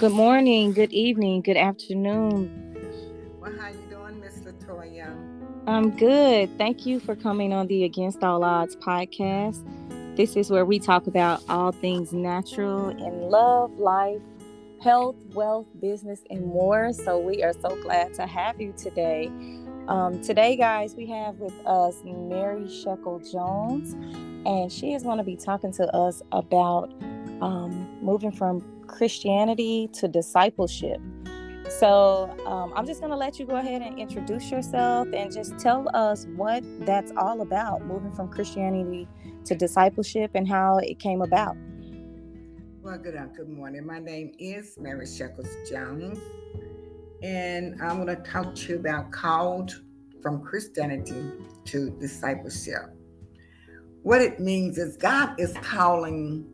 Good morning, good evening, good afternoon. Well, how you doing, Miss Latoya? I'm good. Thank you for coming on the Against All Odds podcast. This is where we talk about all things natural in love, life, health, wealth, business, and more. So we are so glad to have you today. Um, today, guys, we have with us Mary Sheckle Jones, and she is going to be talking to us about um, moving from Christianity to discipleship. So um, I'm just going to let you go ahead and introduce yourself and just tell us what that's all about moving from Christianity to discipleship and how it came about. Well, good, uh, good morning. My name is Mary Sheckles Jones, and I'm going to talk to you about called from Christianity to discipleship. What it means is God is calling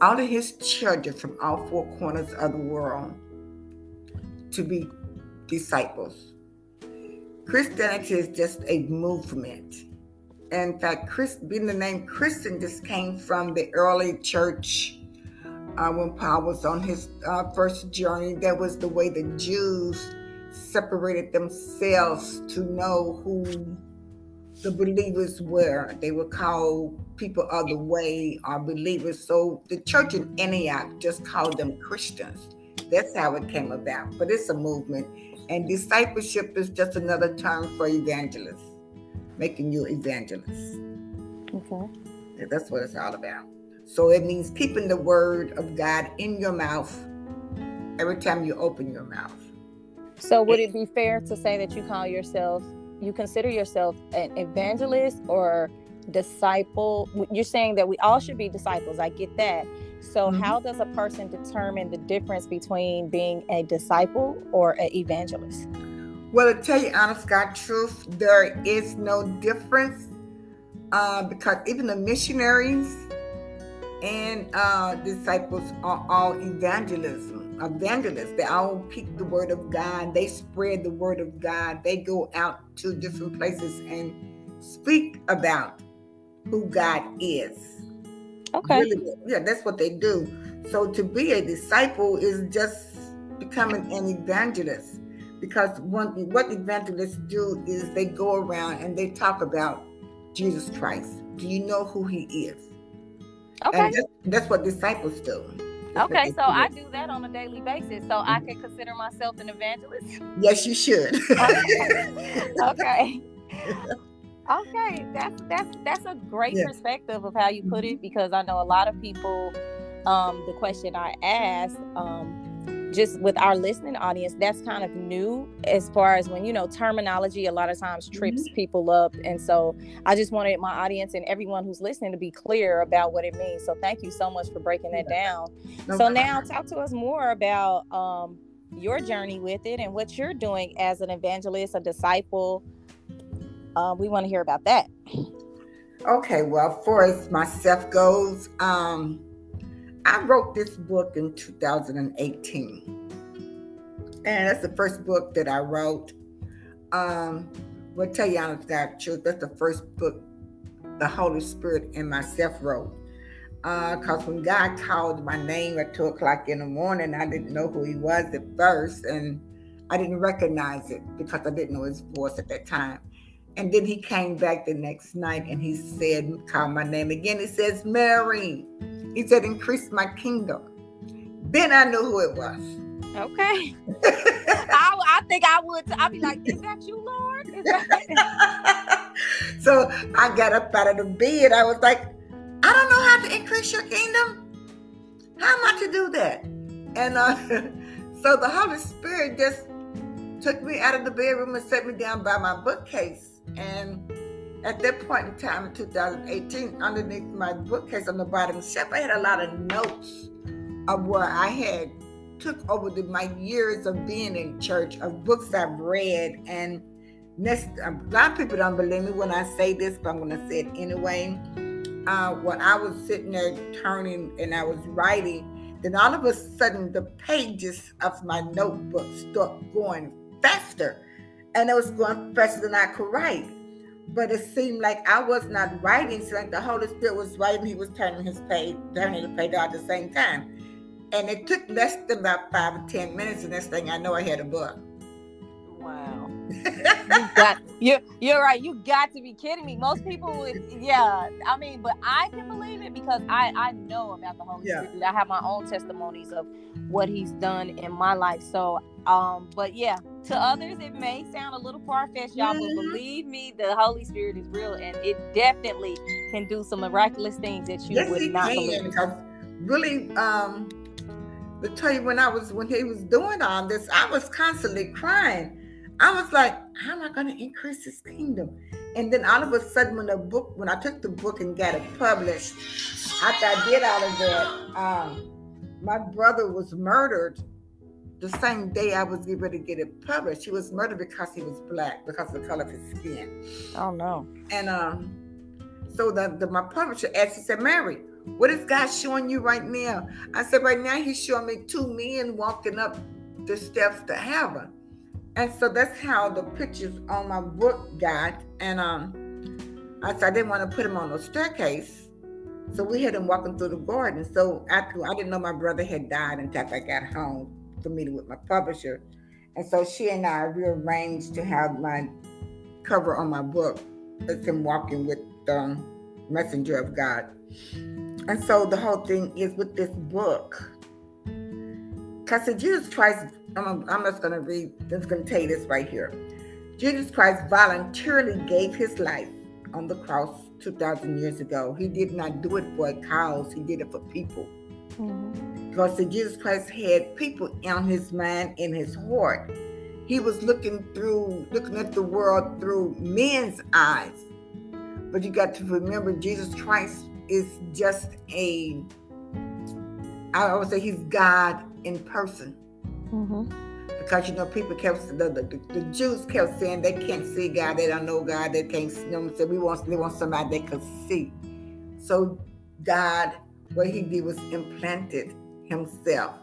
all of his children from all four corners of the world to be disciples. Christianity is just a movement. In fact, Chris, being the name Christian just came from the early church uh, when Paul was on his uh, first journey. That was the way the Jews separated themselves to know who the believers were. They were called people of the way or believers. So the church in Antioch just called them Christians. That's how it came about. But it's a movement. And discipleship is just another term for evangelists, making you evangelists. Okay. That's what it's all about. So it means keeping the word of God in your mouth every time you open your mouth. So would it be fair to say that you call yourself you consider yourself an evangelist or disciple. You're saying that we all should be disciples. I get that. So mm-hmm. how does a person determine the difference between being a disciple or an evangelist? Well to tell you honest god truth there is no difference uh, because even the missionaries and uh, disciples are all evangelism evangelists. They all pick the word of God. They spread the word of God. They go out to different places and speak about who God is. Okay. Really, yeah, that's what they do. So to be a disciple is just becoming an evangelist because one, what evangelists do is they go around and they talk about Jesus Christ. Do you know who he is? Okay. And that's, that's what disciples do. Okay, so I do that on a daily basis. So I can consider myself an evangelist. Yes, you should. okay. okay. That's that's that's a great yeah. perspective of how you put it mm-hmm. because I know a lot of people um the question I asked um just with our listening audience, that's kind of new as far as when you know terminology a lot of times trips mm-hmm. people up. And so I just wanted my audience and everyone who's listening to be clear about what it means. So thank you so much for breaking that down. No so now talk to us more about um, your journey with it and what you're doing as an evangelist, a disciple. Uh, we want to hear about that. Okay, well, for as myself goes, um, I wrote this book in 2018. And that's the first book that I wrote. Um, will tell you honest God truth, that's the first book the Holy Spirit and myself wrote. Because uh, when God called my name at 2 o'clock in the morning, I didn't know who he was at first. And I didn't recognize it because I didn't know his voice at that time. And then he came back the next night and he said, called my name again. He says, Mary. He said, increase my kingdom. Then I knew who it was. Okay. I, I think I would. I'd be like, is that you, Lord? That- so I got up out of the bed. I was like, I don't know how to increase your kingdom. How am I to do that? And uh, so the Holy Spirit just took me out of the bedroom and set me down by my bookcase. And at that point in time in 2018, underneath my bookcase on the bottom shelf, I had a lot of notes of what I had took over the, my years of being in church, of books I've read, and next, a lot of people don't believe me when I say this, but I'm going to say it anyway. Uh, when I was sitting there turning and I was writing, then all of a sudden the pages of my notebook start going faster, and it was going faster than I could write but it seemed like I was not writing. So like the Holy Spirit was writing, he was turning his page, turning the page at the same time. And it took less than about five or ten minutes, and next thing I know, I had a book. Wow. You got you you're right. You got to be kidding me. Most people would yeah. I mean, but I can believe it because I I know about the Holy yeah. Spirit. I have my own testimonies of what he's done in my life. So um, but yeah, to others it may sound a little far-fetched, y'all, mm-hmm. but believe me, the Holy Spirit is real and it definitely can do some miraculous things that you yes, would not can, believe. Really um to tell you when I was when he was doing all this, I was constantly crying I was like, how am I going to increase this kingdom? And then all of a sudden, when the book, when I took the book and got it published, after I did all of that, um, my brother was murdered the same day I was able to get it published. He was murdered because he was black, because of the color of his skin. Oh no! And um, so the, the my publisher asked, he said, "Mary, what is God showing you right now?" I said, "Right now, He's showing me two men walking up the steps to heaven." And so that's how the pictures on my book got. And um, I said I didn't want to put him on the staircase. So we had him walking through the garden. So after I didn't know my brother had died until I got home to meeting with my publisher. And so she and I rearranged to have my cover on my book. It's him walking with the um, messenger of God. And so the whole thing is with this book. Because Jesus Christ I'm, I'm just going to read, I'm just going to tell you this right here. Jesus Christ voluntarily gave his life on the cross 2,000 years ago. He did not do it for a cause, he did it for people. Mm-hmm. Because Jesus Christ had people on his mind and his heart. He was looking through, looking at the world through men's eyes. But you got to remember, Jesus Christ is just a, I would say he's God in person. Mm-hmm. Because you know, people kept the, the, the, Jews kept saying they can't see God, they don't know God, they can't. You know, so we want they want somebody they could see. So God, what He did was implanted Himself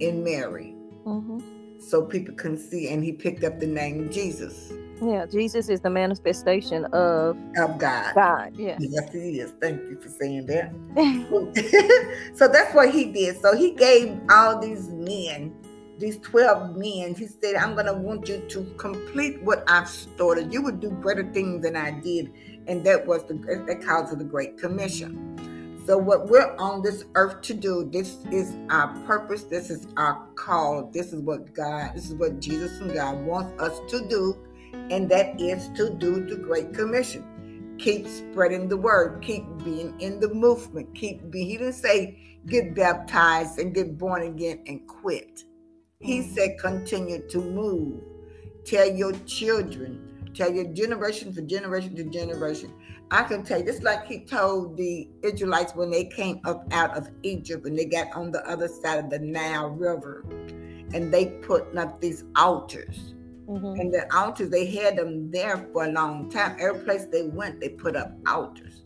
in Mary, mm-hmm. so people can see, and He picked up the name Jesus. Yeah, Jesus is the manifestation of of God. God, yes. Yes, he is. Thank you for saying that. so that's what he did. So he gave all these men, these 12 men, he said, I'm gonna want you to complete what I've started. You would do greater things than I did. And that was the that cause of the Great Commission. So what we're on this earth to do, this is our purpose, this is our call, this is what God, this is what Jesus and God wants us to do and that is to do the Great Commission. Keep spreading the word, keep being in the movement, keep being, he didn't say get baptized and get born again and quit. He mm-hmm. said continue to move. Tell your children, tell your generation to generation to generation. I can tell you, just like he told the Israelites when they came up out of Egypt and they got on the other side of the Nile River and they put up these altars Mm-hmm. And the altars, they had them there for a long time. Every place they went, they put up altars.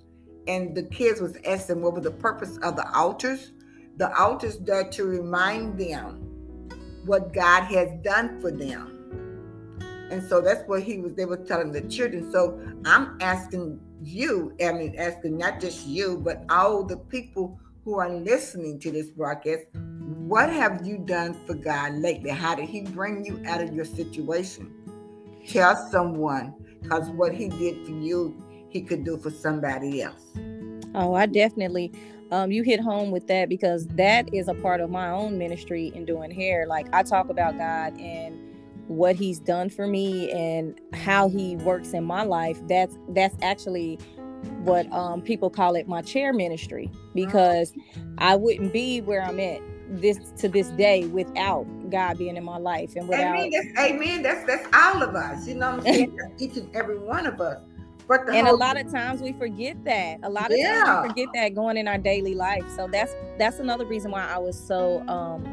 And the kids was asking what was the purpose of the altars. The altars there to remind them what God has done for them. And so that's what he was, they were telling the children. So I'm asking you, I mean, asking not just you, but all the people who are listening to this broadcast, what have you done for God lately? How did He bring you out of your situation? Tell someone, because what He did for you, He could do for somebody else. Oh, I definitely. Um, you hit home with that because that is a part of my own ministry in doing hair. Like I talk about God and what He's done for me and how He works in my life. That's that's actually what um, people call it my chair ministry because I wouldn't be where I'm at this to this day without God being in my life and without Amen. That's, amen. That's that's all of us. You know what I'm saying? each and every one of us. But and a lot of times we forget that. A lot of yeah. times we forget that going in our daily life. So that's that's another reason why I was so um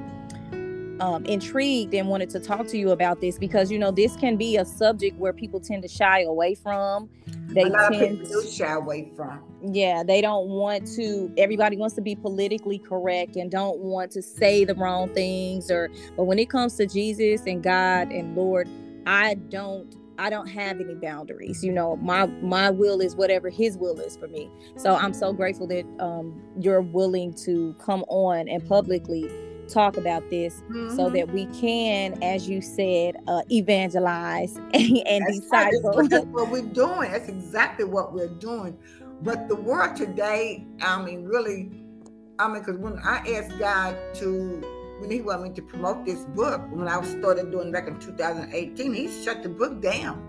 um, intrigued and wanted to talk to you about this because you know this can be a subject where people tend to shy away from. They a lot tend of people do shy away from. Yeah, they don't want to. Everybody wants to be politically correct and don't want to say the wrong things. Or, but when it comes to Jesus and God and Lord, I don't I don't have any boundaries. You know, my my will is whatever His will is for me. So I'm so grateful that um, you're willing to come on and publicly talk about this mm-hmm. so that we can, as you said, uh, evangelize and, and disciple. Right. That's what we're doing. That's exactly what we're doing. But the world today, I mean, really, I mean, because when I asked God to, when He wanted me to promote this book, when I started doing back in 2018, He shut the book down.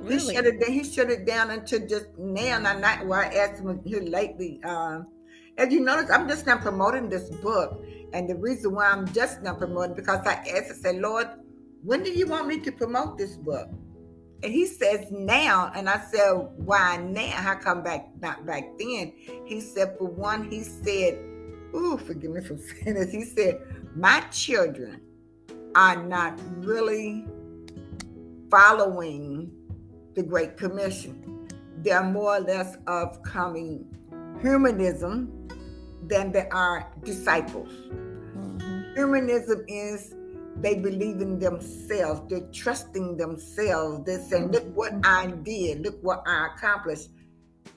Really? He shut it down. He shut it down until just now. And I not why I asked him here lately. Uh, as you notice, I'm just not promoting this book. And the reason why I'm just not promoting because I asked, I said, Lord, when do you want me to promote this book? And he says now, and I said, why now? How come back not back then? He said, for one, he said, ooh, forgive me for saying this. He said, my children are not really following the Great Commission. They're more or less of coming humanism than there are disciples. Mm-hmm. Humanism is they believe in themselves, they're trusting themselves. They're saying, Look what I did, look what I accomplished.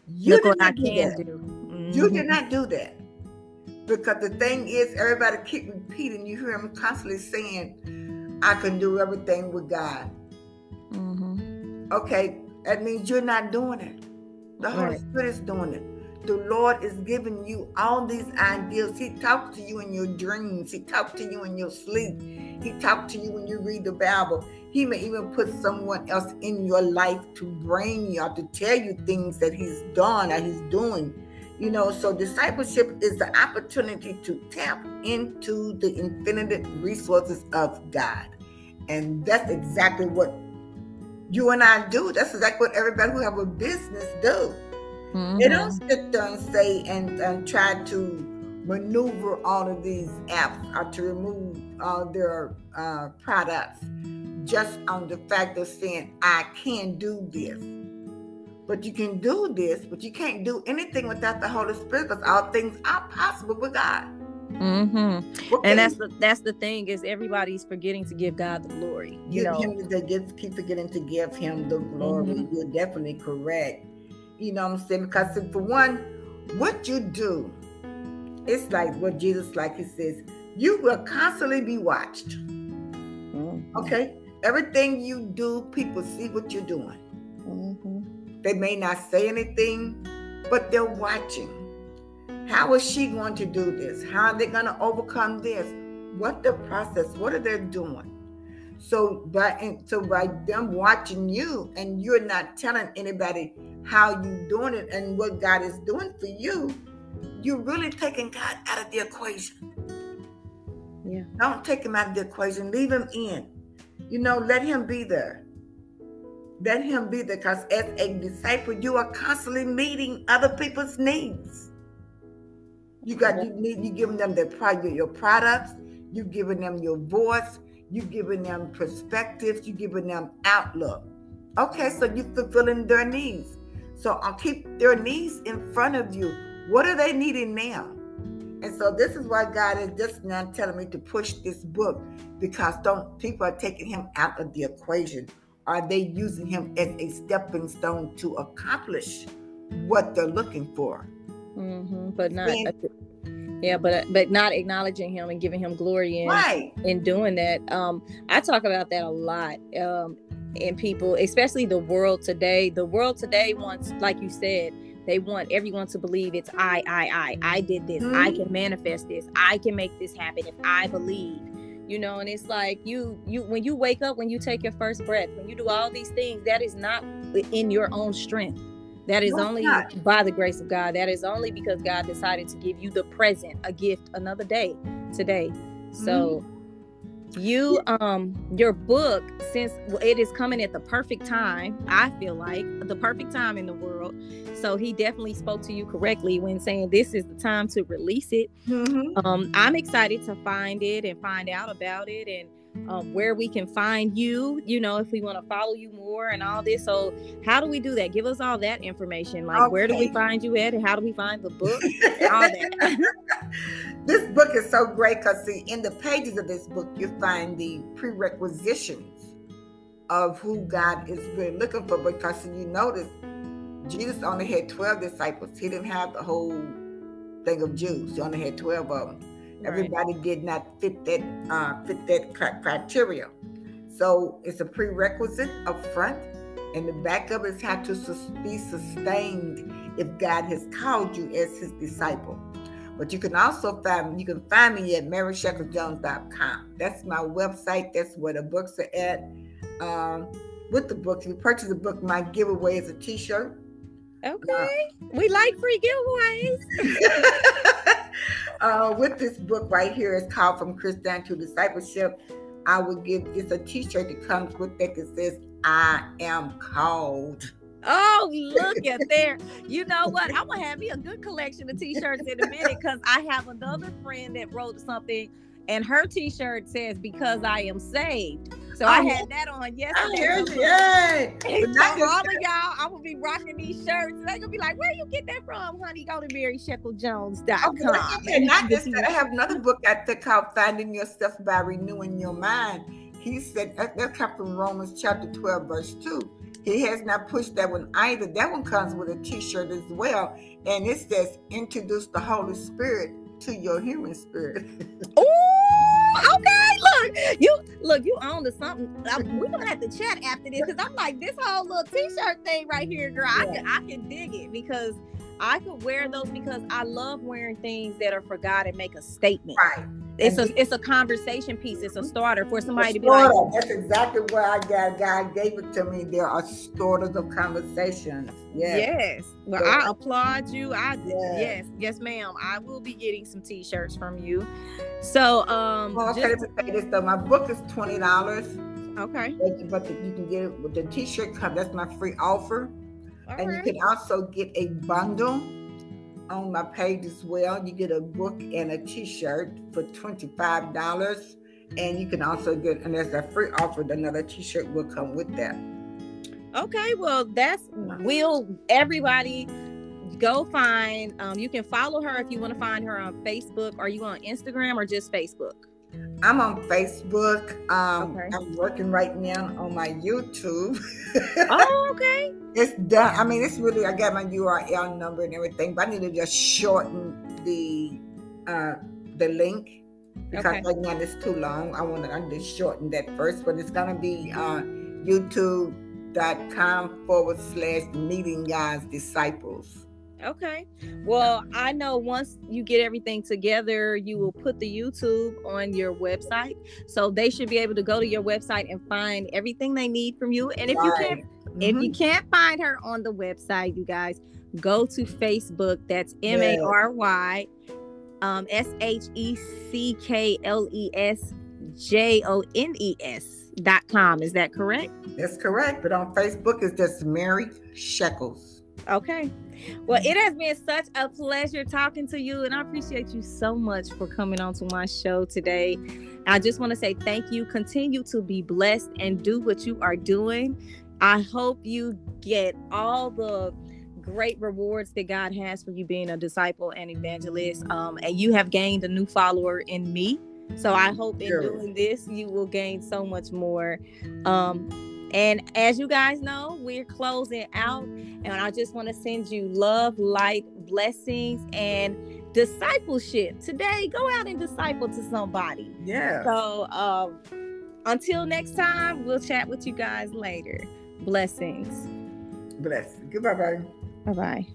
You look did not do that. Do. Mm-hmm. You did not do that. Because the thing is, everybody keep repeating, you hear them constantly saying, I can do everything with God. Mm-hmm. Okay, that means you're not doing it. The Holy right. Spirit is doing it the Lord is giving you all these ideas. He talks to you in your dreams. He talks to you in your sleep. He talks to you when you read the Bible. He may even put someone else in your life to bring you or to tell you things that he's done or he's doing. You know, so discipleship is the opportunity to tap into the infinite resources of God. And that's exactly what you and I do. That's exactly what everybody who have a business do. Mm-hmm. They don't sit there and say and, and try to maneuver all of these apps or to remove all their uh, products just on the fact of saying, I can do this. But you can do this, but you can't do anything without the Holy Spirit because all things are possible with God. Mm-hmm. Okay. And that's the that's the thing is everybody's forgetting to give God the glory. You give know, him, they get, keep forgetting to give Him the glory. Mm-hmm. You're definitely correct. You know what I'm saying? Because for one, what you do, it's like what Jesus, like he says, you will constantly be watched. Mm-hmm. Okay? Everything you do, people see what you're doing. Mm-hmm. They may not say anything, but they're watching. How is she going to do this? How are they going to overcome this? What the process? What are they doing? So by so by them watching you and you're not telling anybody how you're doing it and what God is doing for you, you're really taking God out of the equation. Yeah. Don't take him out of the equation. Leave him in. You know, let him be there. Let him be there because as a disciple, you are constantly meeting other people's needs. You got you need you giving them their product, your products, you giving them your voice, you giving them perspectives, You're giving them outlook. Okay, so you're fulfilling their needs. So I'll keep their needs in front of you. What are they needing now? And so this is why God is just now telling me to push this book because don't people are taking him out of the equation. Are they using him as a stepping stone to accomplish what they're looking for? Mm-hmm, but not. And, yeah, but but not acknowledging him and giving him glory in right. in doing that. Um, I talk about that a lot. Um, in people, especially the world today. The world today wants, like you said, they want everyone to believe it's I, I, I. I did this. Mm-hmm. I can manifest this. I can make this happen if I believe. You know, and it's like you, you when you wake up, when you take your first breath, when you do all these things, that is not in your own strength. That is no, only not. by the grace of God. That is only because God decided to give you the present, a gift, another day today. So mm-hmm you um your book since it is coming at the perfect time i feel like the perfect time in the world so he definitely spoke to you correctly when saying this is the time to release it mm-hmm. um i'm excited to find it and find out about it and um, where we can find you, you know, if we want to follow you more and all this. So, how do we do that? Give us all that information. Like, okay. where do we find you at, and how do we find the book? all that. this book is so great because, see, in the pages of this book, you find the prerequisitions of who God is really looking for. Because you notice, Jesus only had 12 disciples. He didn't have the whole thing of Jews. He only had 12 of them. Right. Everybody did not fit that uh, fit that criteria. So it's a prerequisite up front, and the backup is how to be sustained if God has called you as His disciple. But you can also find you can find me at maryshecklesjones.com. That's my website. That's where the books are at. Um, with the book, if you purchase a book, my giveaway is a T-shirt. Okay, uh, we like free giveaways. uh, with this book right here, it's called From Christian to Discipleship. I would give it's a T-shirt that comes with that that says "I am called." Oh, look at there. You know what? I'm gonna have me a good collection of t-shirts in a minute because I have another friend that wrote something and her t-shirt says because I am saved. So oh, I had that on yesterday. Yay! So for all of y'all, I'm gonna be rocking these shirts. They're gonna be like, "Where you get that from, honey?" Go to MarySheckleJones.com. Okay, and not just that. I have another book I took called "Finding Yourself by Renewing Your Mind." He said that, that comes from Romans chapter 12, verse 2. He has not pushed that one either. That one comes with a t-shirt as well. And it says, introduce the Holy Spirit to your human spirit. oh, okay. Look, you look, you own to something. We're gonna have to chat after this because I'm like, this whole little t-shirt thing right here, girl. I can I can dig it because I could wear those because I love wearing things that are for God and make a statement. Right. It's and a it's a conversation piece. It's a starter for somebody to be like. That's exactly what I got. God gave it to me. There are starters of conversations. Yes. Yes. Well, so, I applaud you. I yes. yes, yes, ma'am. I will be getting some t-shirts from you. So um. Well, okay, just, say this though. My book is twenty dollars. Okay. But you can get it with the t-shirt. That's my free offer. All and right. you can also get a bundle on my page as well. You get a book and a t-shirt for $25. And you can also get, and there's a free offer, another t-shirt will come with that. Okay, well, that's will everybody go find. Um, you can follow her if you want to find her on Facebook. Are you on Instagram or just Facebook? I'm on Facebook. Um, okay. I'm working right now on my YouTube. oh, okay. It's done. I mean, it's really. I got my URL number and everything, but I need to just shorten the uh, the link because okay. right now it's too long. I want to just shorten that first, but it's gonna be uh, YouTube.com forward slash meeting guys disciples. Okay. Well, I know once you get everything together, you will put the YouTube on your website. So they should be able to go to your website and find everything they need from you. And if right. you can't mm-hmm. if you mm-hmm. can't find her on the website, you guys go to Facebook. That's M A R Y um S H E C K L E S J O N E S dot com. Is that correct? That's correct. But on Facebook, it's just Mary Sheckles. Okay. Well, it has been such a pleasure talking to you, and I appreciate you so much for coming on to my show today. I just want to say thank you. Continue to be blessed and do what you are doing. I hope you get all the great rewards that God has for you being a disciple and evangelist. Um, and you have gained a new follower in me. So I hope in doing this, you will gain so much more. Um, and as you guys know, we're closing out, and I just want to send you love, light, blessings, and discipleship. Today, go out and disciple to somebody. Yeah. So, um, until next time, we'll chat with you guys later. Blessings. Blessings. Goodbye, bye. Bye bye.